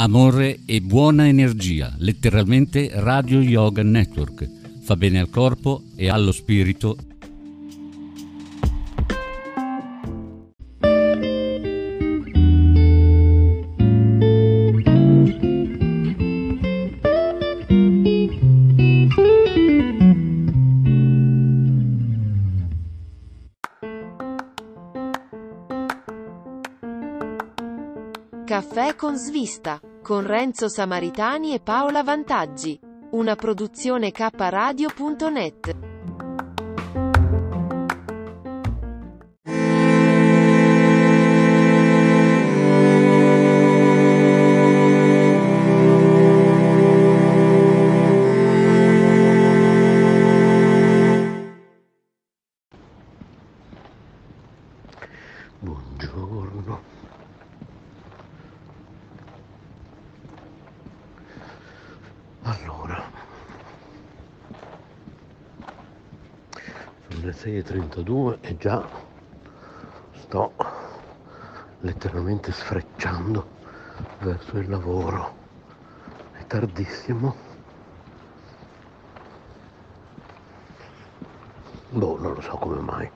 Amore e buona energia, letteralmente Radio Yoga Network. Fa bene al corpo e allo spirito Caffè con svista, con Renzo Samaritani e Paola Vantaggi. Una produzione kradio.net. le 6.32 e già sto letteralmente sfrecciando verso il lavoro. È tardissimo. Boh, non lo so come mai.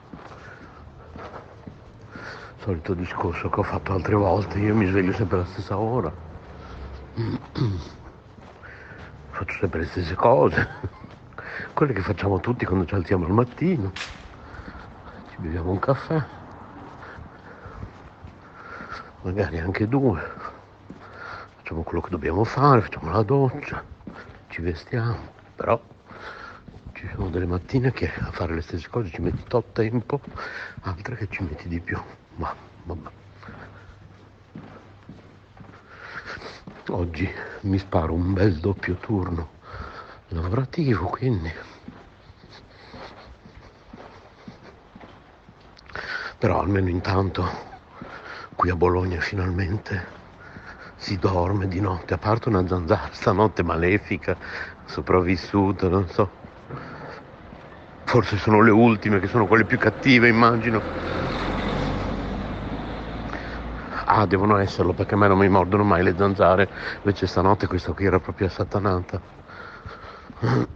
Solito discorso che ho fatto altre volte, io mi sveglio sempre alla stessa ora. Faccio sempre le stesse cose, quelle che facciamo tutti quando ci alziamo al mattino. Ci beviamo un caffè, magari anche due. Facciamo quello che dobbiamo fare, facciamo la doccia, ci vestiamo, però ci sono delle mattine che a fare le stesse cose ci metti tot tempo, altre che ci metti di più. Ma vabbè. Oggi mi sparo un bel doppio turno lavorativo, quindi. Però almeno intanto qui a Bologna finalmente si dorme di notte, a parte una zanzara stanotte malefica, sopravvissuta, non so. Forse sono le ultime che sono quelle più cattive, immagino. Ah, devono esserlo perché a me non mi mordono mai le zanzare, invece stanotte questa qui era proprio assatanata.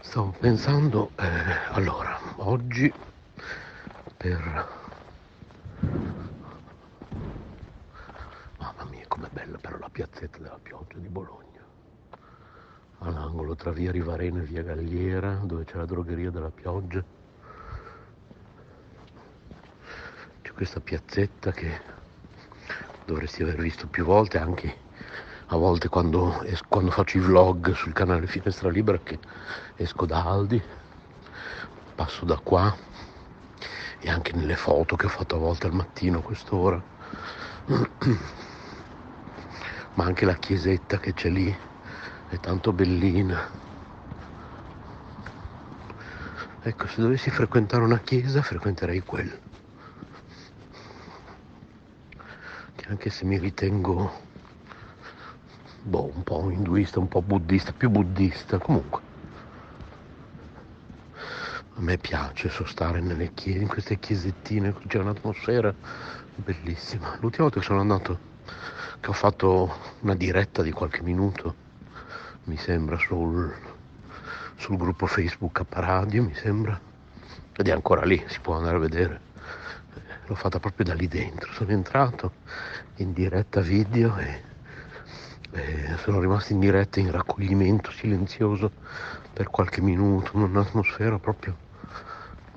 Stavo pensando, eh, allora, oggi per... Mamma mia, com'è bella però la piazzetta della pioggia di Bologna all'angolo tra via Rivarena e via Galliera, dove c'è la drogheria della pioggia. C'è questa piazzetta che dovresti aver visto più volte, anche a volte quando, quando faccio i vlog sul canale Finestra Libera, che esco da Aldi, passo da qua e anche nelle foto che ho fatto a volte al mattino a quest'ora. Ma anche la chiesetta che c'è lì è tanto bellina. Ecco, se dovessi frequentare una chiesa, frequenterei quella. Che anche se mi ritengo boh, un po' induista, un po' buddista, più buddista, comunque. A me piace sostare nelle chiese, in queste chiesettine, c'è un'atmosfera bellissima. L'ultima volta che sono andato, che ho fatto una diretta di qualche minuto, mi sembra, sul, sul gruppo Facebook a mi sembra, ed è ancora lì, si può andare a vedere. L'ho fatta proprio da lì dentro, sono entrato in diretta video e, e sono rimasto in diretta in raccoglimento silenzioso per qualche minuto, un'atmosfera proprio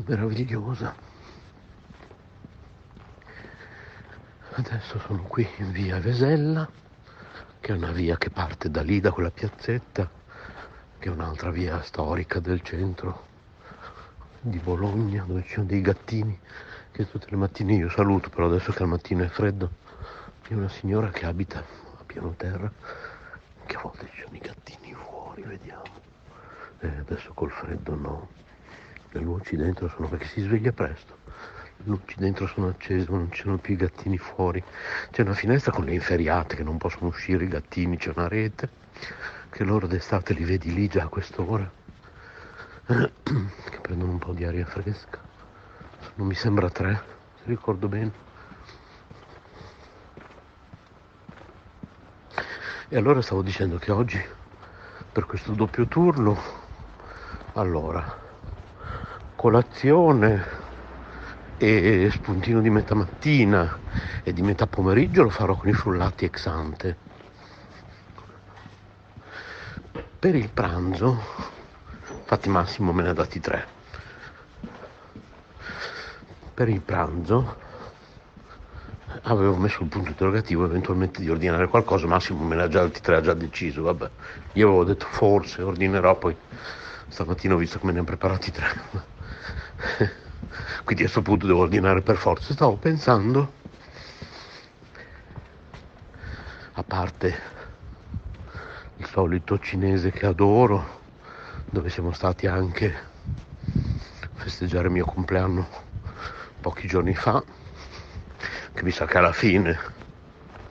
meravigliosa. Adesso sono qui in via Vesella che è una via che parte da lì, da quella piazzetta, che è un'altra via storica del centro di Bologna, dove ci sono dei gattini che tutte le mattine io saluto, però adesso che al mattino è freddo, c'è una signora che abita a piano terra, che a volte ci sono i gattini fuori, vediamo. E adesso col freddo no. Le luci dentro sono perché si sveglia presto le luci dentro sono accese, non ci sono più i gattini fuori. C'è una finestra con le inferiate che non possono uscire i gattini, c'è una rete che loro d'estate li vedi lì già a quest'ora, che prendono un po' di aria fresca. Non mi sembra tre, se ricordo bene. E allora stavo dicendo che oggi, per questo doppio turno, allora, colazione e spuntino di metà mattina e di metà pomeriggio lo farò con i frullati ex ante. Per il pranzo, infatti Massimo me ne ha dati tre. Per il pranzo avevo messo il punto interrogativo eventualmente di ordinare qualcosa, Massimo me ne ha già dati tre, ha già deciso, vabbè. Io avevo detto forse ordinerò, poi stamattina ho visto che me ne hanno preparati tre. quindi a questo punto devo ordinare per forza. Stavo pensando, a parte il solito cinese che adoro, dove siamo stati anche a festeggiare il mio compleanno pochi giorni fa, che mi sa che alla fine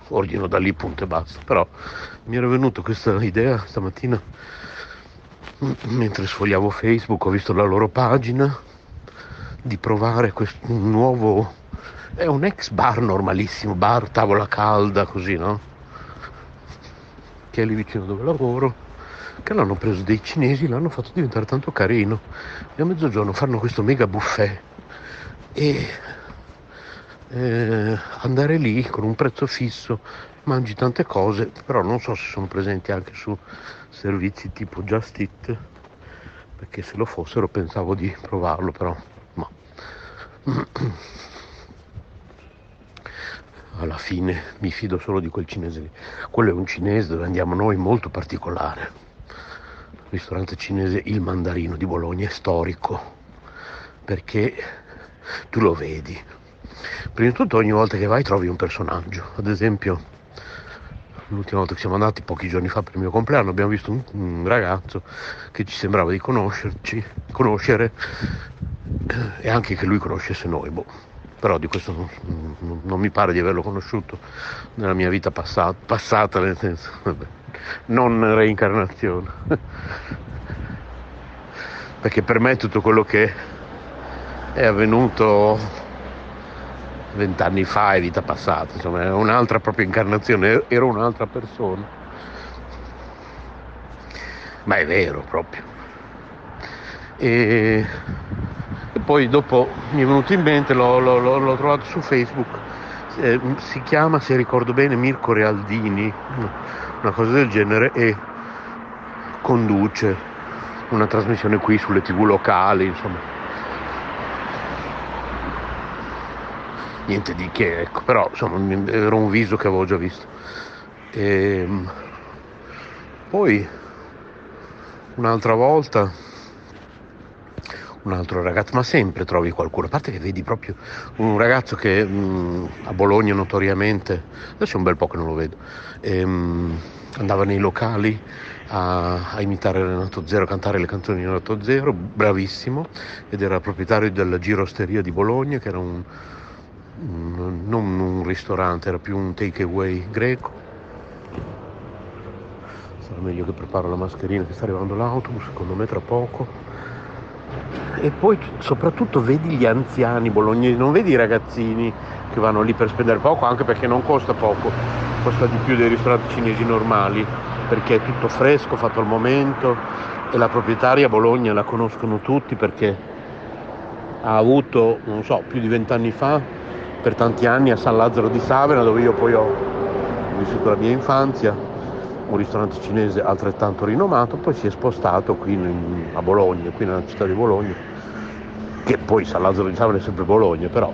ordino da lì punto e basta, però mi era venuta questa idea stamattina mentre sfogliavo Facebook, ho visto la loro pagina di provare questo nuovo è un ex bar normalissimo bar tavola calda così no? Che è lì vicino dove lavoro che l'hanno preso dei cinesi l'hanno fatto diventare tanto carino. E a mezzogiorno fanno questo mega buffet e eh, andare lì con un prezzo fisso mangi tante cose però non so se sono presenti anche su servizi tipo Just Eat perché se lo fossero pensavo di provarlo però alla fine mi fido solo di quel cinese lì. Quello è un cinese dove andiamo noi molto particolare. Ristorante cinese Il Mandarino di Bologna è storico perché tu lo vedi. Prima di tutto ogni volta che vai trovi un personaggio. Ad esempio, l'ultima volta che siamo andati pochi giorni fa per il mio compleanno abbiamo visto un, un ragazzo che ci sembrava di conoscerci, conoscere e anche che lui conoscesse noi, boh. però di questo non, non, non, mi pare di averlo conosciuto nella mia vita passata, passata nel senso, vabbè, non reincarnazione, perché per me tutto quello che è avvenuto vent'anni fa è vita passata, insomma è un'altra propria incarnazione, ero un'altra persona, ma è vero proprio. E poi dopo mi è venuto in mente, l'ho, l'ho, l'ho trovato su Facebook, eh, si chiama, se ricordo bene, Mirko Realdini, una cosa del genere, e conduce una trasmissione qui sulle tv locali, insomma. Niente di che, ecco, però insomma era un viso che avevo già visto. E, ehm, poi un'altra volta un altro ragazzo, ma sempre trovi qualcuno, a parte che vedi proprio un ragazzo che mh, mm, a Bologna notoriamente, adesso è un bel po' che non lo vedo, ehm, andava nei locali a, a, imitare Renato Zero, a cantare le canzoni di Renato Zero, bravissimo, ed era proprietario della Girosteria di Bologna, che era un non un ristorante, era più un takeaway greco. Sarà meglio che preparo la mascherina che sta arrivando l'autobus, secondo me tra poco e poi soprattutto vedi gli anziani bolognesi, non vedi i ragazzini che vanno lì per spendere poco, anche perché non costa poco, costa di più dei ristoranti cinesi normali, perché è tutto fresco, fatto al momento e la proprietaria Bologna la conoscono tutti perché ha avuto, non so, più di vent'anni fa, per tanti anni a San Lazzaro di Savena, dove io poi ho vissuto la mia infanzia, un ristorante cinese altrettanto rinomato, poi si è spostato qui in, a Bologna, qui nella città di Bologna, che poi San Lazzaro di Savona è sempre Bologna, però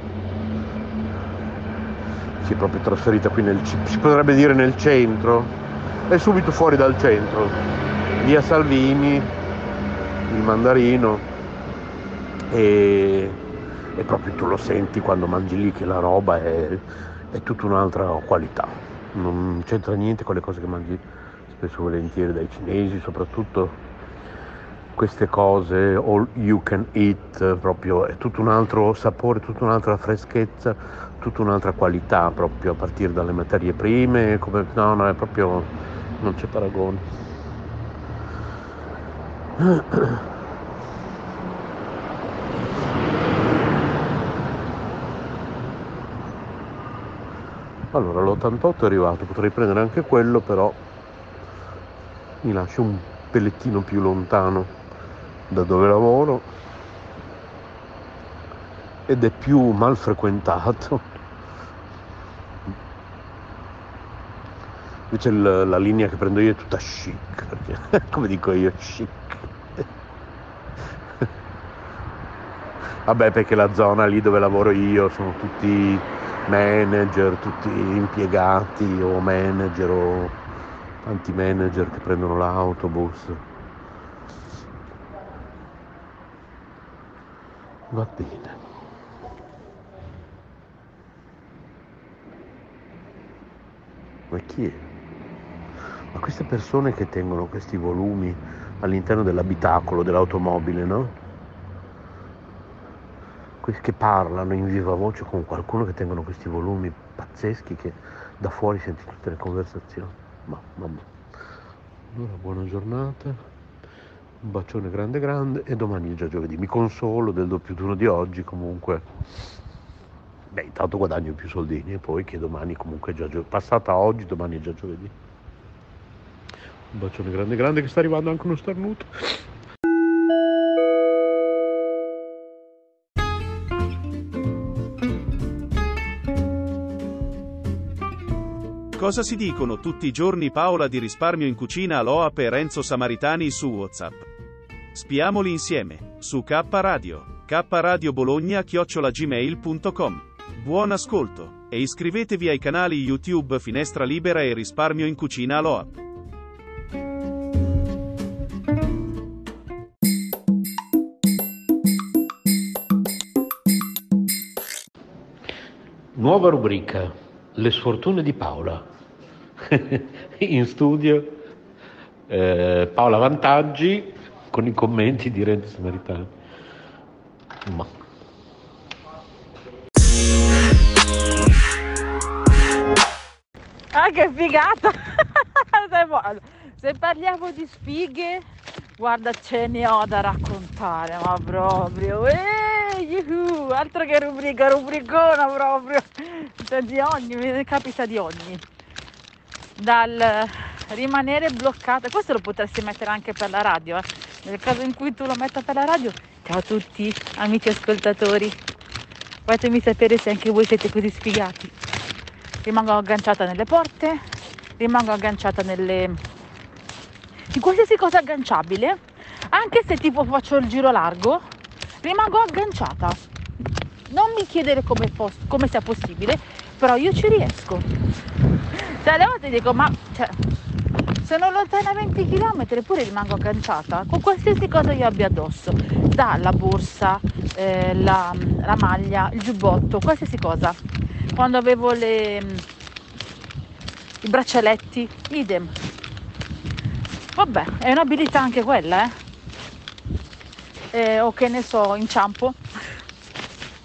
si è proprio trasferita qui nel, si potrebbe dire nel centro, è subito fuori dal centro, via Salvini, il mandarino e, e proprio tu lo senti quando mangi lì che la roba è, è tutta un'altra qualità, non c'entra niente con le cose che mangi spesso e volentieri dai cinesi, soprattutto queste cose all you can eat, proprio è tutto un altro sapore, tutta un'altra freschezza, tutta un'altra qualità proprio a partire dalle materie prime, come, no, no, è proprio non c'è paragone. Allora, l'88 è arrivato, potrei prendere anche quello, però mi lascia un pellettino più lontano da dove lavoro ed è più mal frequentato. Invece l- la linea che prendo io è tutta chic, perché, come dico io, chic. Vabbè, perché la zona lì dove lavoro io sono tutti manager, tutti impiegati o manager o tanti manager che prendono l'autobus. Va bene. Ma chi è? Ma queste persone che tengono questi volumi all'interno dell'abitacolo dell'automobile, no? Che parlano in viva voce con qualcuno che tengono questi volumi pazzeschi che da fuori senti tutte le conversazioni. Ma vabbè. Allora, buona giornata, un bacione grande grande e domani è già giovedì. Mi consolo del doppio turno di oggi comunque. Beh, intanto guadagno più soldini e poi che domani comunque è già giovedì. Passata oggi, domani è già giovedì. Un bacione grande grande che sta arrivando anche uno starnuto. Cosa si dicono tutti i giorni Paola di risparmio in cucina Aloha per Renzo Samaritani su WhatsApp? Spiamoli insieme, su K Radio, K Radio Bologna chiocciolagmail.com. Buon ascolto, e iscrivetevi ai canali YouTube Finestra Libera e Risparmio in Cucina Aloha. Nuova rubrica, le sfortune di Paola. In studio eh, Paola Vantaggi con i commenti di Renzo Samaritani. Ma. Ah, che figata! Se parliamo di sfighe, guarda, ce ne ho da raccontare, ma proprio. Eh, yuhu, altro che rubrica, rubricona proprio. Cioè, di ogni, mi capita di ogni. Dal rimanere bloccata, questo lo potresti mettere anche per la radio, eh. nel caso in cui tu lo metta per la radio. Ciao a tutti, amici ascoltatori. Fatemi sapere se anche voi siete così sfigati rimango agganciata nelle porte, rimango agganciata nelle... in qualsiasi cosa agganciabile, anche se tipo faccio il giro largo, rimango agganciata. Non mi chiedere come, posso, come sia possibile, però io ci riesco. Cioè, alle volte dico, ma cioè, sono lontana 20 km eppure rimango agganciata con qualsiasi cosa io abbia addosso, dalla borsa, eh, la, la maglia, il giubbotto, qualsiasi cosa quando avevo le, i braccialetti, idem. Vabbè, è un'abilità anche quella, eh? eh o che ne so, inciampo.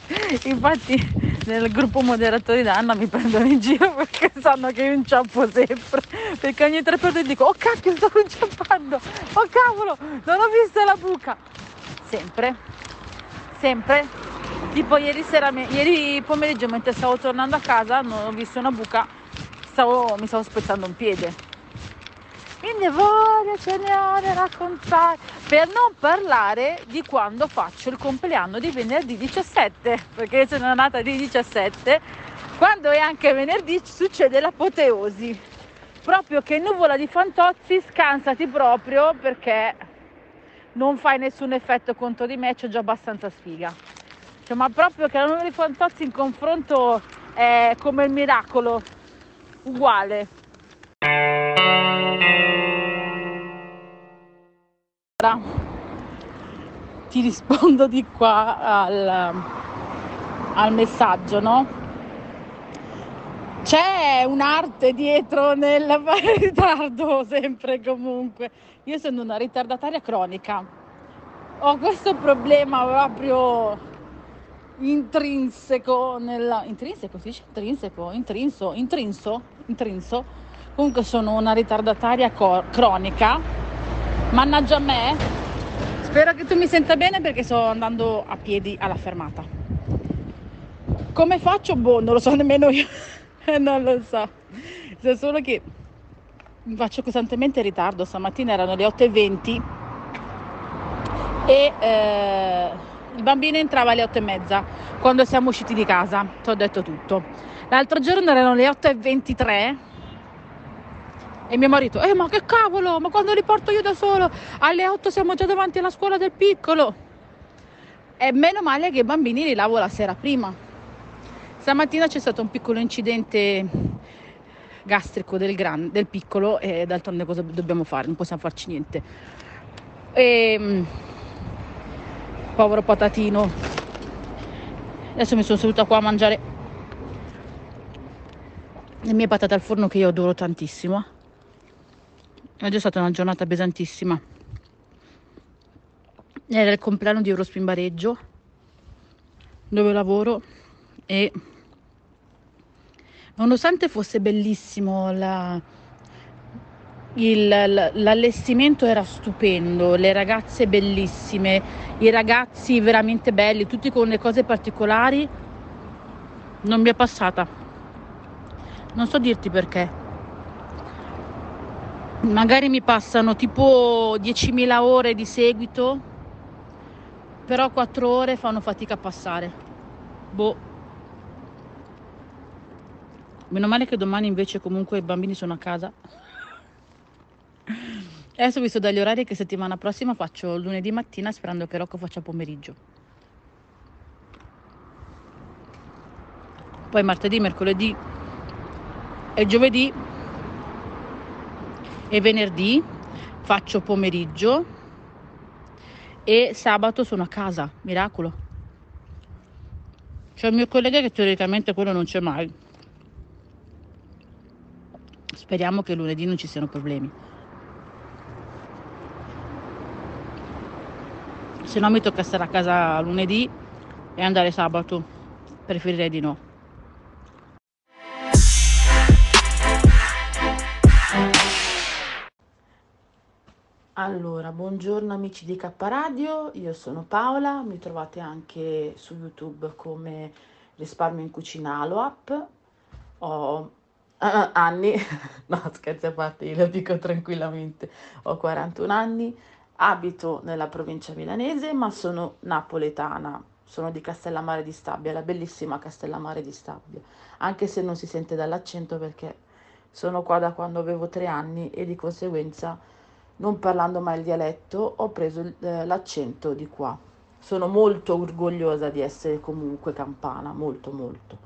Infatti nel gruppo moderatori d'Anna mi prendono in giro perché sanno che io inciampo sempre. Perché ogni tre per dico, oh cacchio, sto inciampando, oh cavolo, non ho visto la buca. Sempre, sempre tipo ieri sera ieri pomeriggio mentre stavo tornando a casa non ho visto una buca stavo, mi stavo spezzando un piede quindi voglio ce ne ho da raccontare. Per non parlare di quando faccio il compleanno di venerdì 17 perché sono nata di 17 quando è anche venerdì succede l'apoteosi. Proprio che nuvola di fantozzi scansati proprio perché non fai nessun effetto contro di me c'ho già abbastanza sfiga. Cioè, ma proprio che la numero di Fantozzi in confronto è come il miracolo, uguale. Ora ti rispondo di qua al, al messaggio, no? C'è un'arte dietro nel fare ritardo, sempre comunque. Io sono una ritardataria cronica. Ho questo problema proprio intrinseco nella intrinseco si dice intrinseco intrinso intrinso intrinso comunque sono una ritardataria cor- cronica. Mannaggia a me. Spero che tu mi senta bene perché sto andando a piedi alla fermata. Come faccio? Boh non lo so nemmeno io. Non lo so, so solo che mi faccio costantemente in ritardo, stamattina erano le 8.20 e eh, il bambino entrava alle 8.30 quando siamo usciti di casa, ti ho detto tutto. L'altro giorno erano le 8.23 e mio marito, eh ma che cavolo, ma quando li porto io da solo? Alle 8 siamo già davanti alla scuola del piccolo. E meno male che i bambini li lavo la sera prima. Stamattina c'è stato un piccolo incidente gastrico del, gran, del piccolo e d'altronde cosa dobbiamo fare? Non possiamo farci niente. E, ehm, povero patatino. Adesso mi sono seduta qua a mangiare le mie patate al forno che io adoro tantissimo. Oggi è stata una giornata pesantissima. Era il compleanno di Eurospin Bareggio, dove lavoro e nonostante fosse bellissimo la, il, l'allestimento era stupendo, le ragazze bellissime, i ragazzi veramente belli, tutti con le cose particolari, non mi è passata. Non so dirti perché. Magari mi passano tipo 10.000 ore di seguito, però 4 ore fanno fatica a passare. Boh. Meno male che domani invece comunque i bambini sono a casa. Adesso ho visto dagli orari che settimana prossima faccio lunedì mattina sperando che Rocco faccia pomeriggio. Poi martedì, mercoledì e giovedì e venerdì faccio pomeriggio e sabato sono a casa, miracolo. C'è il mio collega che teoricamente quello non c'è mai. Speriamo che lunedì non ci siano problemi. se no mi tocca stare a casa lunedì e andare sabato preferirei di no Allora, buongiorno amici di K Radio, io sono Paola, mi trovate anche su YouTube come Risparmio in Cucina Aloap. Ho uh, anni, no scherzi a parte, io lo dico tranquillamente, ho 41 anni, Abito nella provincia milanese, ma sono napoletana. Sono di Castellammare di Stabia, la bellissima Castellammare di Stabia, anche se non si sente dall'accento perché sono qua da quando avevo tre anni e di conseguenza, non parlando mai il dialetto, ho preso eh, l'accento di qua. Sono molto orgogliosa di essere comunque campana, molto molto.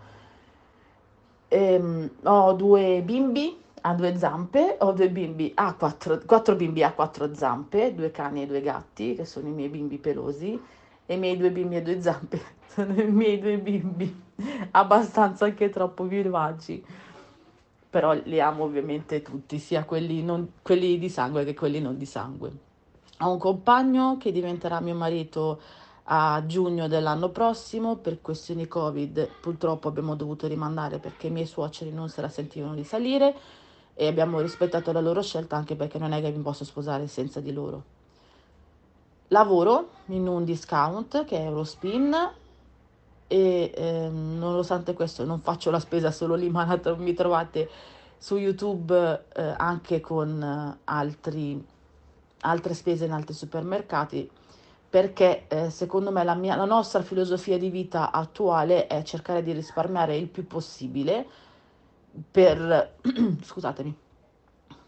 Ehm, ho due bimbi, ha due zampe, ho due bimbi, ha quattro, quattro bimbi ha quattro zampe, due cani e due gatti, che sono i miei bimbi pelosi, e i miei due bimbi a due zampe sono i miei due bimbi, abbastanza anche troppo vivaci, però li amo ovviamente tutti, sia quelli, non, quelli di sangue che quelli non di sangue. Ho un compagno che diventerà mio marito a giugno dell'anno prossimo per questioni covid purtroppo abbiamo dovuto rimandare perché i miei suoceri non se la sentivano di salire e abbiamo rispettato la loro scelta anche perché non è che mi posso sposare senza di loro. Lavoro in un discount che è Eurospin e eh, nonostante questo non faccio la spesa solo lì ma mi trovate su YouTube eh, anche con eh, altri, altre spese in altri supermercati perché eh, secondo me la, mia, la nostra filosofia di vita attuale è cercare di risparmiare il più possibile per, scusatemi,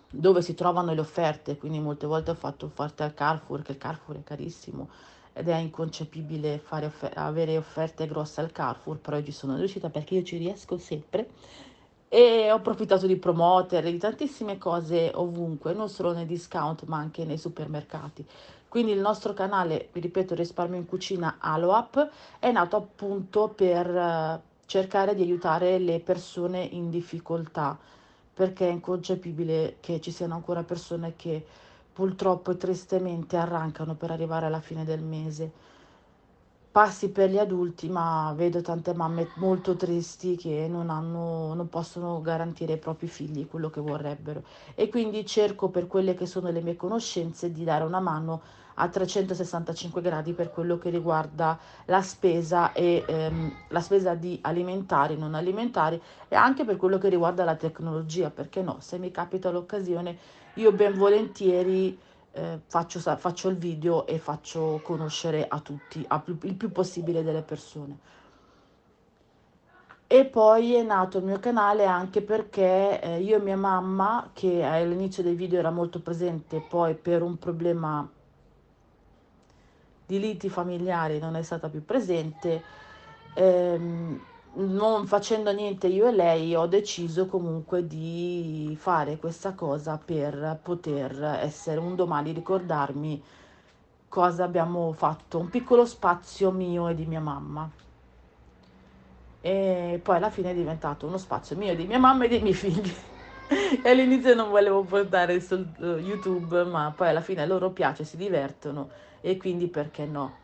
dove si trovano le offerte, quindi molte volte ho fatto offerte al Carrefour, che il Carrefour è carissimo ed è inconcepibile offer- avere offerte grosse al Carrefour, però io ci sono riuscita perché io ci riesco sempre e ho approfittato di promoter, di tantissime cose ovunque, non solo nei discount ma anche nei supermercati. Quindi il nostro canale, vi ripeto, Risparmio in Cucina Aloap, è nato appunto per cercare di aiutare le persone in difficoltà, perché è inconcepibile che ci siano ancora persone che purtroppo e tristemente arrancano per arrivare alla fine del mese. Passi per gli adulti, ma vedo tante mamme molto tristi che non, hanno, non possono garantire ai propri figli quello che vorrebbero. E quindi cerco per quelle che sono le mie conoscenze di dare una mano a 365 gradi per quello che riguarda la spesa e ehm, la spesa di alimentari, non alimentari e anche per quello che riguarda la tecnologia, perché no, se mi capita l'occasione io ben volentieri eh, faccio, faccio il video e faccio conoscere a tutti, a più, il più possibile delle persone. E poi è nato il mio canale anche perché eh, io e mia mamma, che all'inizio dei video era molto presente, poi per un problema di liti familiari non è stata più presente, ehm, non facendo niente io e lei ho deciso comunque di fare questa cosa per poter essere un domani ricordarmi cosa abbiamo fatto, un piccolo spazio mio e di mia mamma e poi alla fine è diventato uno spazio mio, di mia mamma e dei miei figli. e all'inizio non volevo portare su uh, YouTube, ma poi alla fine loro piace, si divertono e quindi perché no?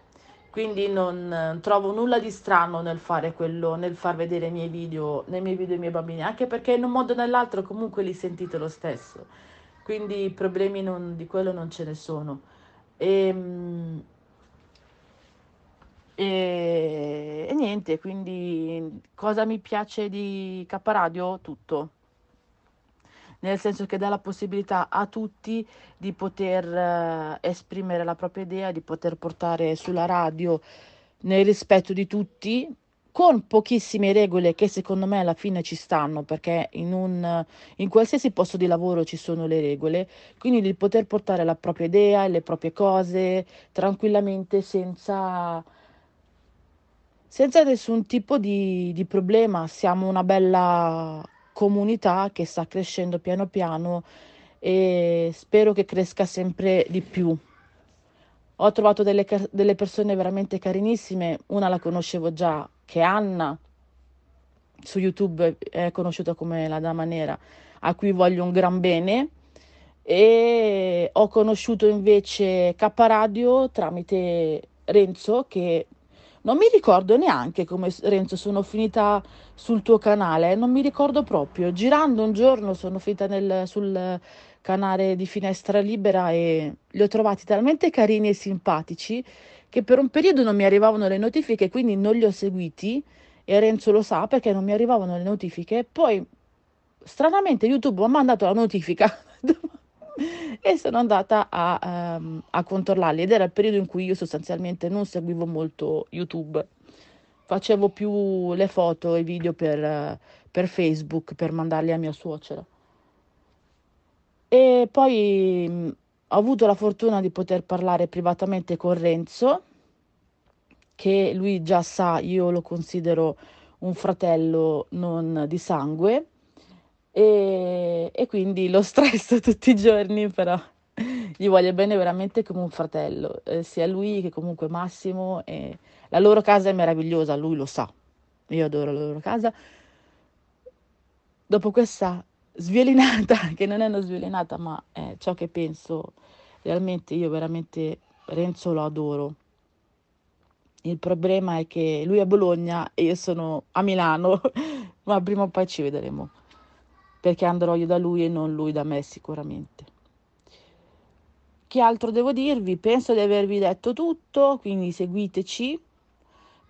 Quindi non trovo nulla di strano nel fare quello, nel far vedere i miei video, nei miei video ai miei bambini, anche perché in un modo o nell'altro comunque li sentite lo stesso. Quindi problemi non, di quello non ce ne sono. E, ehm, e, e niente, quindi cosa mi piace di K Radio? Tutto. Nel senso che dà la possibilità a tutti di poter eh, esprimere la propria idea, di poter portare sulla radio nel rispetto di tutti, con pochissime regole che secondo me alla fine ci stanno, perché in, un, in qualsiasi posto di lavoro ci sono le regole, quindi di poter portare la propria idea e le proprie cose tranquillamente senza senza nessun tipo di, di problema. Siamo una bella comunità che sta crescendo piano piano e spero che cresca sempre di più. Ho trovato delle, delle, persone veramente carinissime, una la conoscevo già, che è Anna, su YouTube è conosciuta come la Dama Nera, a cui voglio un gran bene. E ho conosciuto invece K Radio tramite Renzo, che non mi ricordo neanche come Renzo sono finita sul tuo canale, non mi ricordo proprio. Girando un giorno sono finita nel, sul canale di Finestra Libera e li ho trovati talmente carini e simpatici che per un periodo non mi arrivavano le notifiche, quindi non li ho seguiti e Renzo lo sa perché non mi arrivavano le notifiche. Poi stranamente YouTube mi ha mandato la notifica e sono andata a, um, a controllarli ed era il periodo in cui io sostanzialmente non seguivo molto YouTube, facevo più le foto e i video per, per Facebook per mandarli a mia suocera. E poi mh, mm, ho avuto la fortuna di poter parlare privatamente con Renzo, che lui già sa, io lo considero un fratello non di sangue e, e quindi lo stress tutti i giorni, però gli voglio bene veramente come un fratello, eh, sia lui che comunque Massimo. E la loro casa è meravigliosa, lui lo sa. Io adoro la loro casa. Dopo questa sviolinata, che non è una sviolinata, ma è ciò che penso, realmente io veramente Renzo lo adoro. Il problema è che lui è a Bologna e io sono a Milano, ma prima o poi ci vedremo perché andrò io da lui e non lui da me sicuramente. Che altro devo dirvi? Penso di avervi detto tutto, quindi seguiteci.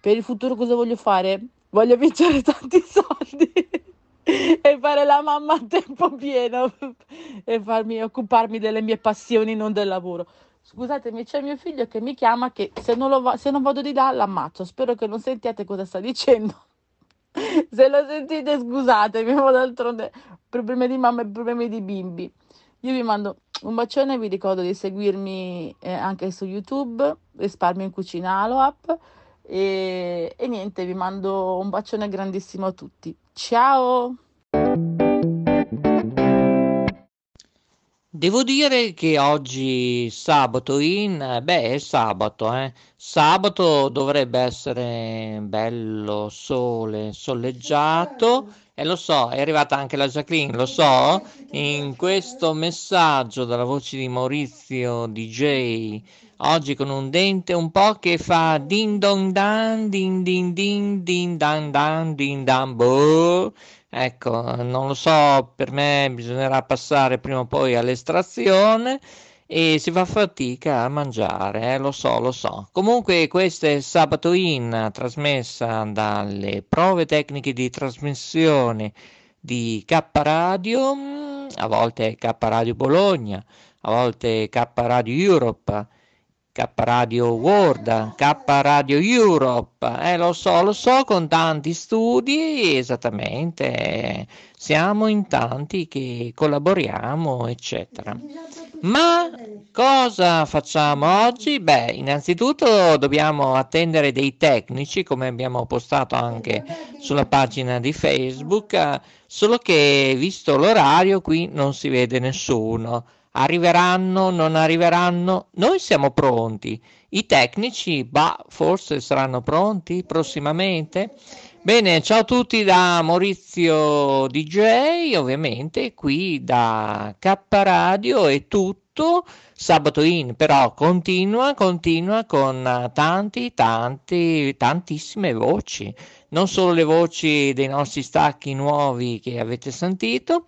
Per il futuro cosa voglio fare? Voglio vincere tanti soldi e fare la mamma a tempo pieno e farmi, occuparmi delle mie passioni, non del lavoro. Scusatemi, c'è mio figlio che mi chiama che se non, va, se non vado di là l'ammazzo. Spero che non sentiate cosa sta dicendo. Se lo sentite scusatemi, ma d'altronde problemi di mamma e problemi di bimbi. Io vi mando un bacione, vi ricordo di seguirmi eh, anche su YouTube, Risparmio in Cucina Aloap e, e niente, vi mando un bacione grandissimo a tutti. Ciao! Devo dire che oggi sabato in, beh, è sabato, eh. Sabato dovrebbe essere bello sole, soleggiato e lo so, è arrivata anche la Jacqueline, lo so, in questo messaggio dalla voce di Maurizio DJ, oggi con un dente un po' che fa din don dan, din din din, din dan dan, din dan boh. Ecco, non lo so, per me bisognerà passare prima o poi all'estrazione e si fa fatica a mangiare, eh, lo so, lo so. Comunque questo è Sabato In, trasmessa dalle prove tecniche di trasmissione di K Radio, a volte K Radio Bologna, a volte K Radio Europe K Radio World, K Radio Europe, eh, lo so, lo so, con tanti studi, esattamente, siamo in tanti che collaboriamo, eccetera. Ma cosa facciamo oggi? Beh, innanzitutto dobbiamo attendere dei tecnici, come abbiamo postato anche sulla pagina di Facebook, solo che visto l'orario qui non si vede nessuno. Arriveranno, non arriveranno? Noi siamo pronti. I tecnici, bah, forse saranno pronti prossimamente. Bene, ciao a tutti da Maurizio DJ, ovviamente qui da K Radio è tutto. Sabato in però continua, continua con tanti, tanti, tantissime voci. Non solo le voci dei nostri stacchi nuovi che avete sentito,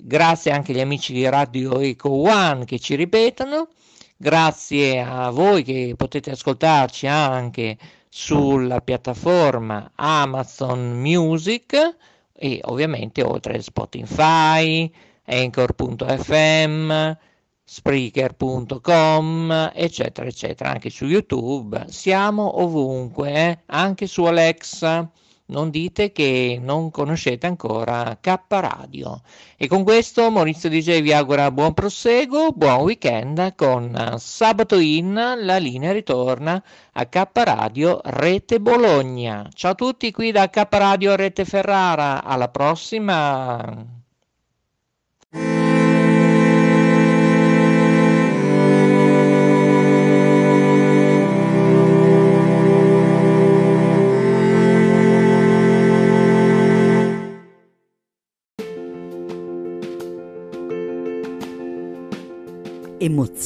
Grazie anche agli amici di Radio Eco One che ci ripetono. Grazie a voi che potete ascoltarci anche sulla piattaforma Amazon Music e ovviamente oltre Spotify, Anchor.fm, Spreaker.com, eccetera, eccetera, anche su YouTube. Siamo ovunque, eh? anche su Alexa non dite che non conoscete ancora K Radio. E con questo Maurizio DJ vi augura buon proseguo, buon weekend con Sabato in, la linea ritorna a K Radio Rete Bologna. Ciao a tutti qui da K Radio Rete Ferrara, alla prossima!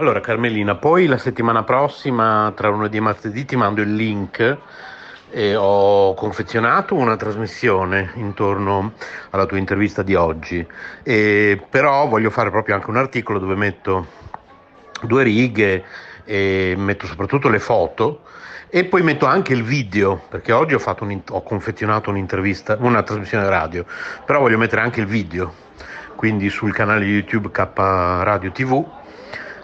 Allora Carmelina, poi la settimana prossima, tra lunedì e martedì, ti mando il link e ho confezionato una trasmissione intorno alla tua intervista di oggi, e però voglio fare proprio anche un articolo dove metto due righe e metto soprattutto le foto e poi metto anche il video, perché oggi ho, un, ho confezionato un'intervista, una trasmissione radio, però voglio mettere anche il video, quindi sul canale YouTube K Radio TV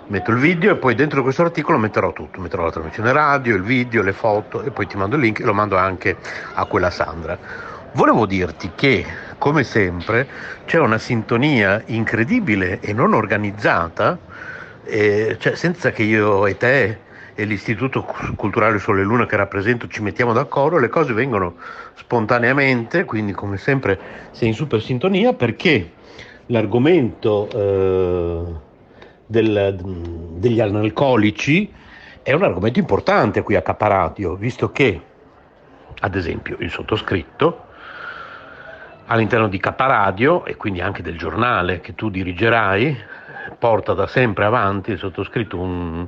metto il video e poi dentro questo articolo metterò tutto, metterò la trasmissione radio, il video, le foto e poi ti mando il link e lo mando anche a quella Sandra. Volevo dirti che, come sempre, c'è una sintonia incredibile e non organizzata, eh, cioè senza che io e te e l'Istituto Culturale Sole e Luna che rappresento ci mettiamo d'accordo, le cose vengono spontaneamente, quindi come sempre sei in super sintonia perché l'argomento... Eh, del, degli analcolici è un argomento importante qui a Caparadio, visto che, ad esempio, il sottoscritto all'interno di Caparadio e quindi anche del giornale che tu dirigerai porta da sempre avanti il sottoscritto un,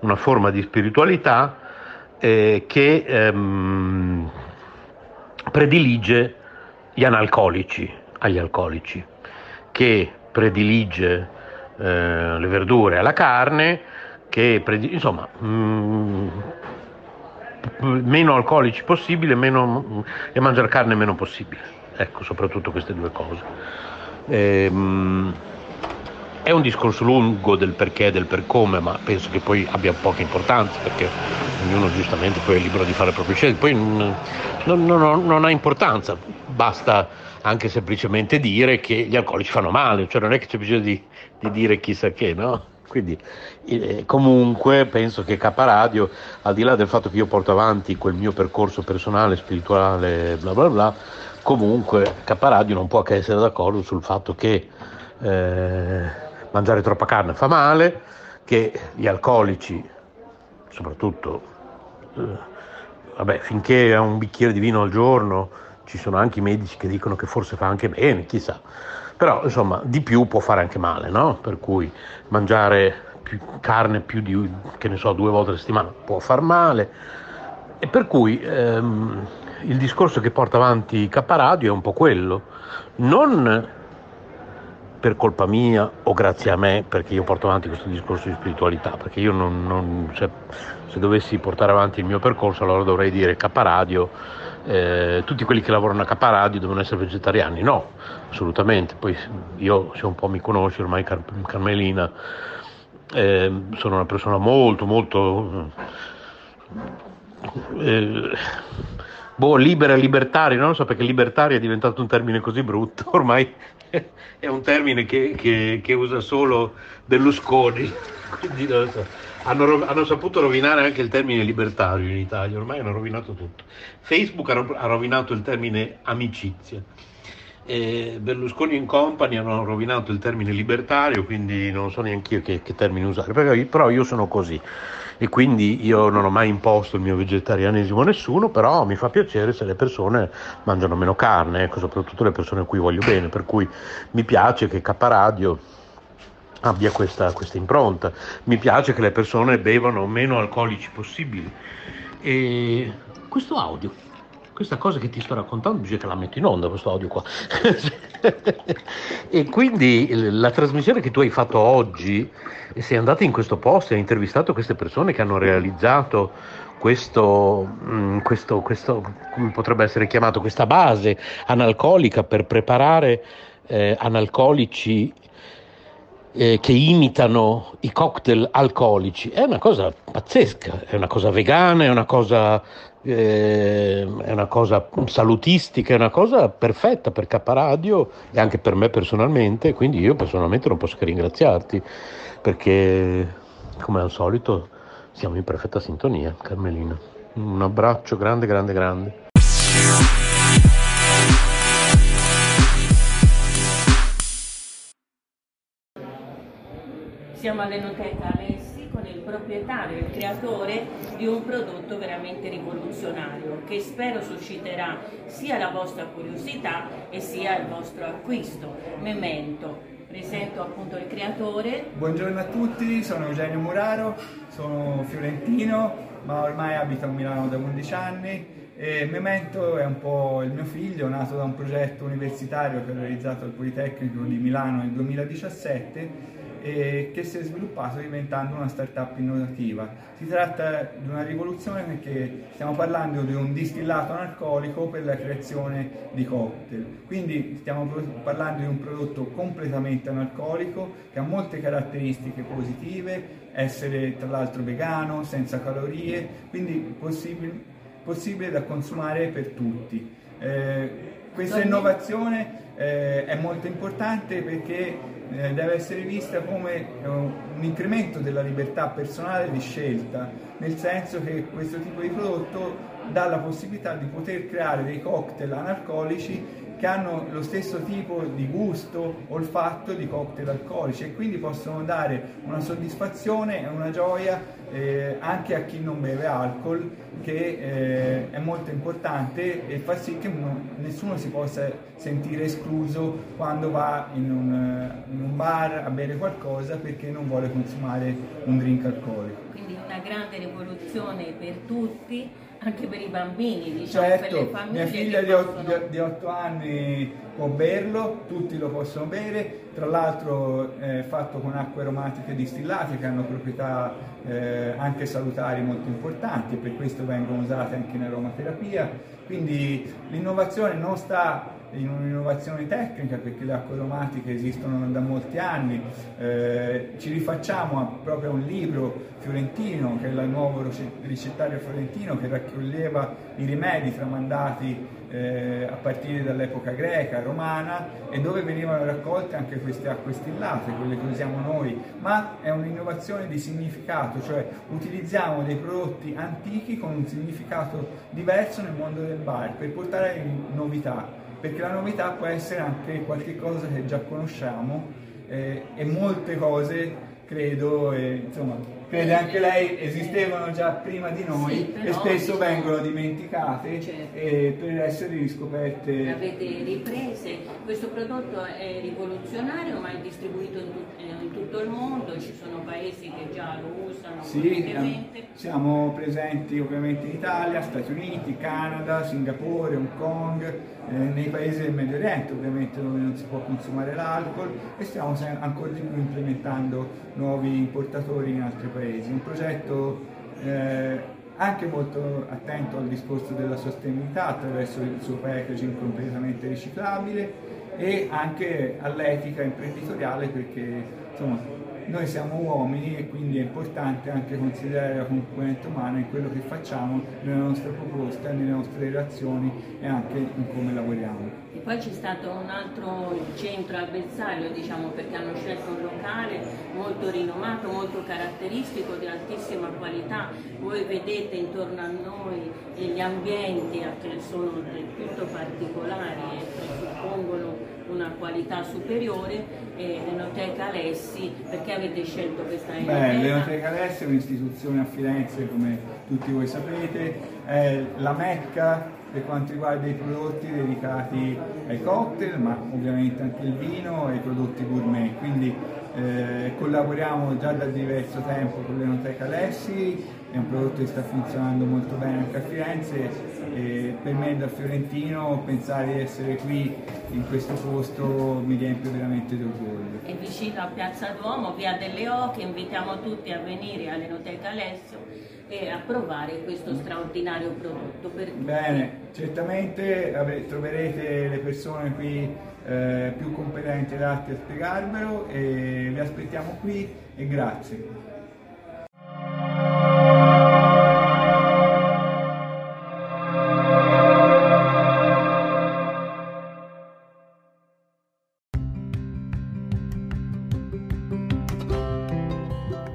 una forma di spiritualità eh, che ehm, predilige gli analcolici agli alcolici, che predilige eh, le verdure alla carne, che insomma mh, mm, meno alcolici possibile meno, e mangiare carne meno possibile. Ecco, soprattutto queste due cose. E, mh, mm, è un discorso lungo del perché e del per come, ma penso che poi abbia poca importanza perché ognuno giustamente poi è libero di fare le proprie scelte. Poi non, non, non, non ha importanza, basta anche semplicemente dire che gli alcolici fanno male, cioè non è che c'è bisogno di, di dire chissà che, no? Quindi eh, comunque penso che Caparadio, al di là del fatto che io porto avanti quel mio percorso personale, spirituale, bla bla bla, comunque Caparadio non può che essere d'accordo sul fatto che eh, mangiare troppa carne fa male, che gli alcolici, soprattutto, eh, vabbè, finché ha un bicchiere di vino al giorno, ci sono anche i medici che dicono che forse fa anche bene, chissà. Però insomma di più può fare anche male, no? Per cui mangiare più carne più di, che ne so, due volte a settimana può far male. E per cui ehm, il discorso che porta avanti K Radio è un po' quello. Non per colpa mia o grazie a me, perché io porto avanti questo discorso di spiritualità, perché io non, non se, se, dovessi portare avanti il mio percorso allora dovrei dire K Radio, eh, tutti quelli che lavorano a K Radio devono essere vegetariani, no, assolutamente, poi io se un po' mi conosci ormai Car- Carmelina, eh, sono una persona molto molto... Eh, boh, libera e libertaria, non lo so perché libertaria è diventato un termine così brutto, ormai è un termine che, che, che usa solo Berlusconi, quindi non lo so. Hanno, hanno, saputo rovinare anche il termine libertario in Italia, ormai hanno rovinato tutto. Facebook ha rovinato il termine amicizia. E Berlusconi in company hanno rovinato il termine libertario, quindi non so neanche io che, che termine usare, però io sono così e quindi io non ho mai imposto il mio vegetarianesimo a nessuno, però mi fa piacere se le persone mangiano meno carne, ecco, soprattutto le persone a cui voglio bene, per cui mi piace che K Radio abbia questa, questa impronta, mi piace che le persone bevano meno alcolici possibili. E questo audio questa cosa che ti sto raccontando dice che la metto in onda questo audio qua e quindi la trasmissione che tu hai fatto oggi sei andato in questo posto e hai intervistato queste persone che hanno realizzato questo, mm, questo, questo come potrebbe essere chiamato questa base analcolica per preparare eh, analcolici eh, che imitano i cocktail alcolici è una cosa pazzesca, è una cosa vegana, è una cosa eh, è una cosa salutistica, è una cosa perfetta per Caparadio e anche per me personalmente, quindi io personalmente non posso che ringraziarti perché come al solito siamo in perfetta sintonia, Carmelina. Un abbraccio grande, grande, grande. Siamo all'Enoteca proprietario, il creatore di un prodotto veramente rivoluzionario che spero susciterà sia la vostra curiosità e sia il vostro acquisto. Memento, presento appunto il creatore. Buongiorno a tutti, sono Eugenio Muraro, sono fiorentino ma ormai abito a Milano da 11 anni e Memento è un po' il mio figlio, nato da un progetto universitario che ho realizzato al Politecnico di Milano nel 2017 e che si è sviluppato diventando una startup innovativa. Si tratta di una rivoluzione perché stiamo parlando di un distillato analcolico per la creazione di cocktail, quindi stiamo parlando di un prodotto completamente analcolico che ha molte caratteristiche positive, essere tra l'altro vegano, senza calorie, quindi possibile, possibile da consumare per tutti. Eh, questa innovazione eh, è molto importante perché eh, deve essere vista come eh, un incremento della libertà personale di scelta, nel senso che questo tipo di prodotto dà la possibilità di poter creare dei cocktail analcolici che hanno lo stesso tipo di gusto, olfatto di cocktail alcolici e quindi possono dare una soddisfazione e una gioia eh, anche a chi non beve alcol che eh, è molto importante e fa sì che uno, nessuno si possa sentire escluso quando va in un, in un bar a bere qualcosa perché non vuole consumare un drink alcolico. Quindi una grande rivoluzione per tutti anche per i bambini, diciamo, certo, per le famiglie. Mia figlia di, possono... di 8 anni può berlo, tutti lo possono bere, tra l'altro è fatto con acque aromatiche distillate che hanno proprietà eh, anche salutari molto importanti per questo vengono usate anche in aromaterapia. Quindi l'innovazione non sta in un'innovazione tecnica perché le acque aromatiche esistono da molti anni, eh, ci rifacciamo a, proprio un libro fiorentino che è il nuovo ricettario fiorentino che raccoglieva i rimedi tramandati eh, a partire dall'epoca greca, romana e dove venivano raccolte anche queste acque stillate, quelle che usiamo noi, ma è un'innovazione di significato, cioè utilizziamo dei prodotti antichi con un significato diverso nel mondo del bar per portare novità perché la novità può essere anche qualcosa che già conosciamo eh, e molte cose credo, e, insomma, crede anche lei, esistevano già prima di noi Sì, e spesso diciamo- vengono dimenticate Certo. eh, per essere riscoperte. Avete riprese, questo prodotto è rivoluzionario ma è distribuito in, tut- eh, in tutto il mondo, ci sono paesi che già lo usano Sì, eh, siamo presenti ovviamente in Italia, Stati Uniti, Canada, Singapore, Hong Kong, eh, nei paesi del Medio Oriente ovviamente dove non si può consumare l'alcol e stiamo ancora di più implementando nuovi importatori in altri paesi. Un progetto eh, anche molto attento al discorso della sostenibilità attraverso il suo packaging completamente riciclabile e anche all'etica imprenditoriale perché insomma noi siamo uomini e quindi è importante anche considerare la componente umana in quello che facciamo, nella nostra proposta, nelle nostre relazioni e anche in come lavoriamo. E poi c'è stato un altro centro a Bersaglio, diciamo, perché hanno scelto un locale molto rinomato, molto caratteristico, di altissima qualità. Voi vedete intorno a noi gli ambienti che sono del tutto particolari e presuppongono una qualità superiore e l'Enoteca Alessi, perché avete scelto questa Beh, enoteca? l'Enoteca Alessi è un'istituzione a Firenze, come tutti voi sapete, è la mecca per quanto riguarda i prodotti dedicati ai cocktail, ma ovviamente anche il vino e i prodotti gourmet. Quindi eh, collaboriamo già da diverso tempo con l'Enoteca Alessi, è un prodotto che sta funzionando molto bene anche a Firenze e per me da fiorentino pensare di essere qui in questo posto mi riempie veramente di orgoglio. È vicino a Piazza Duomo, via delle Oche, invitiamo tutti a venire all'Enoteca Alessio e a provare questo straordinario prodotto. Bene, certamente troverete le persone qui eh, più competenti ed atti a spiegarvelo e vi aspettiamo qui e grazie.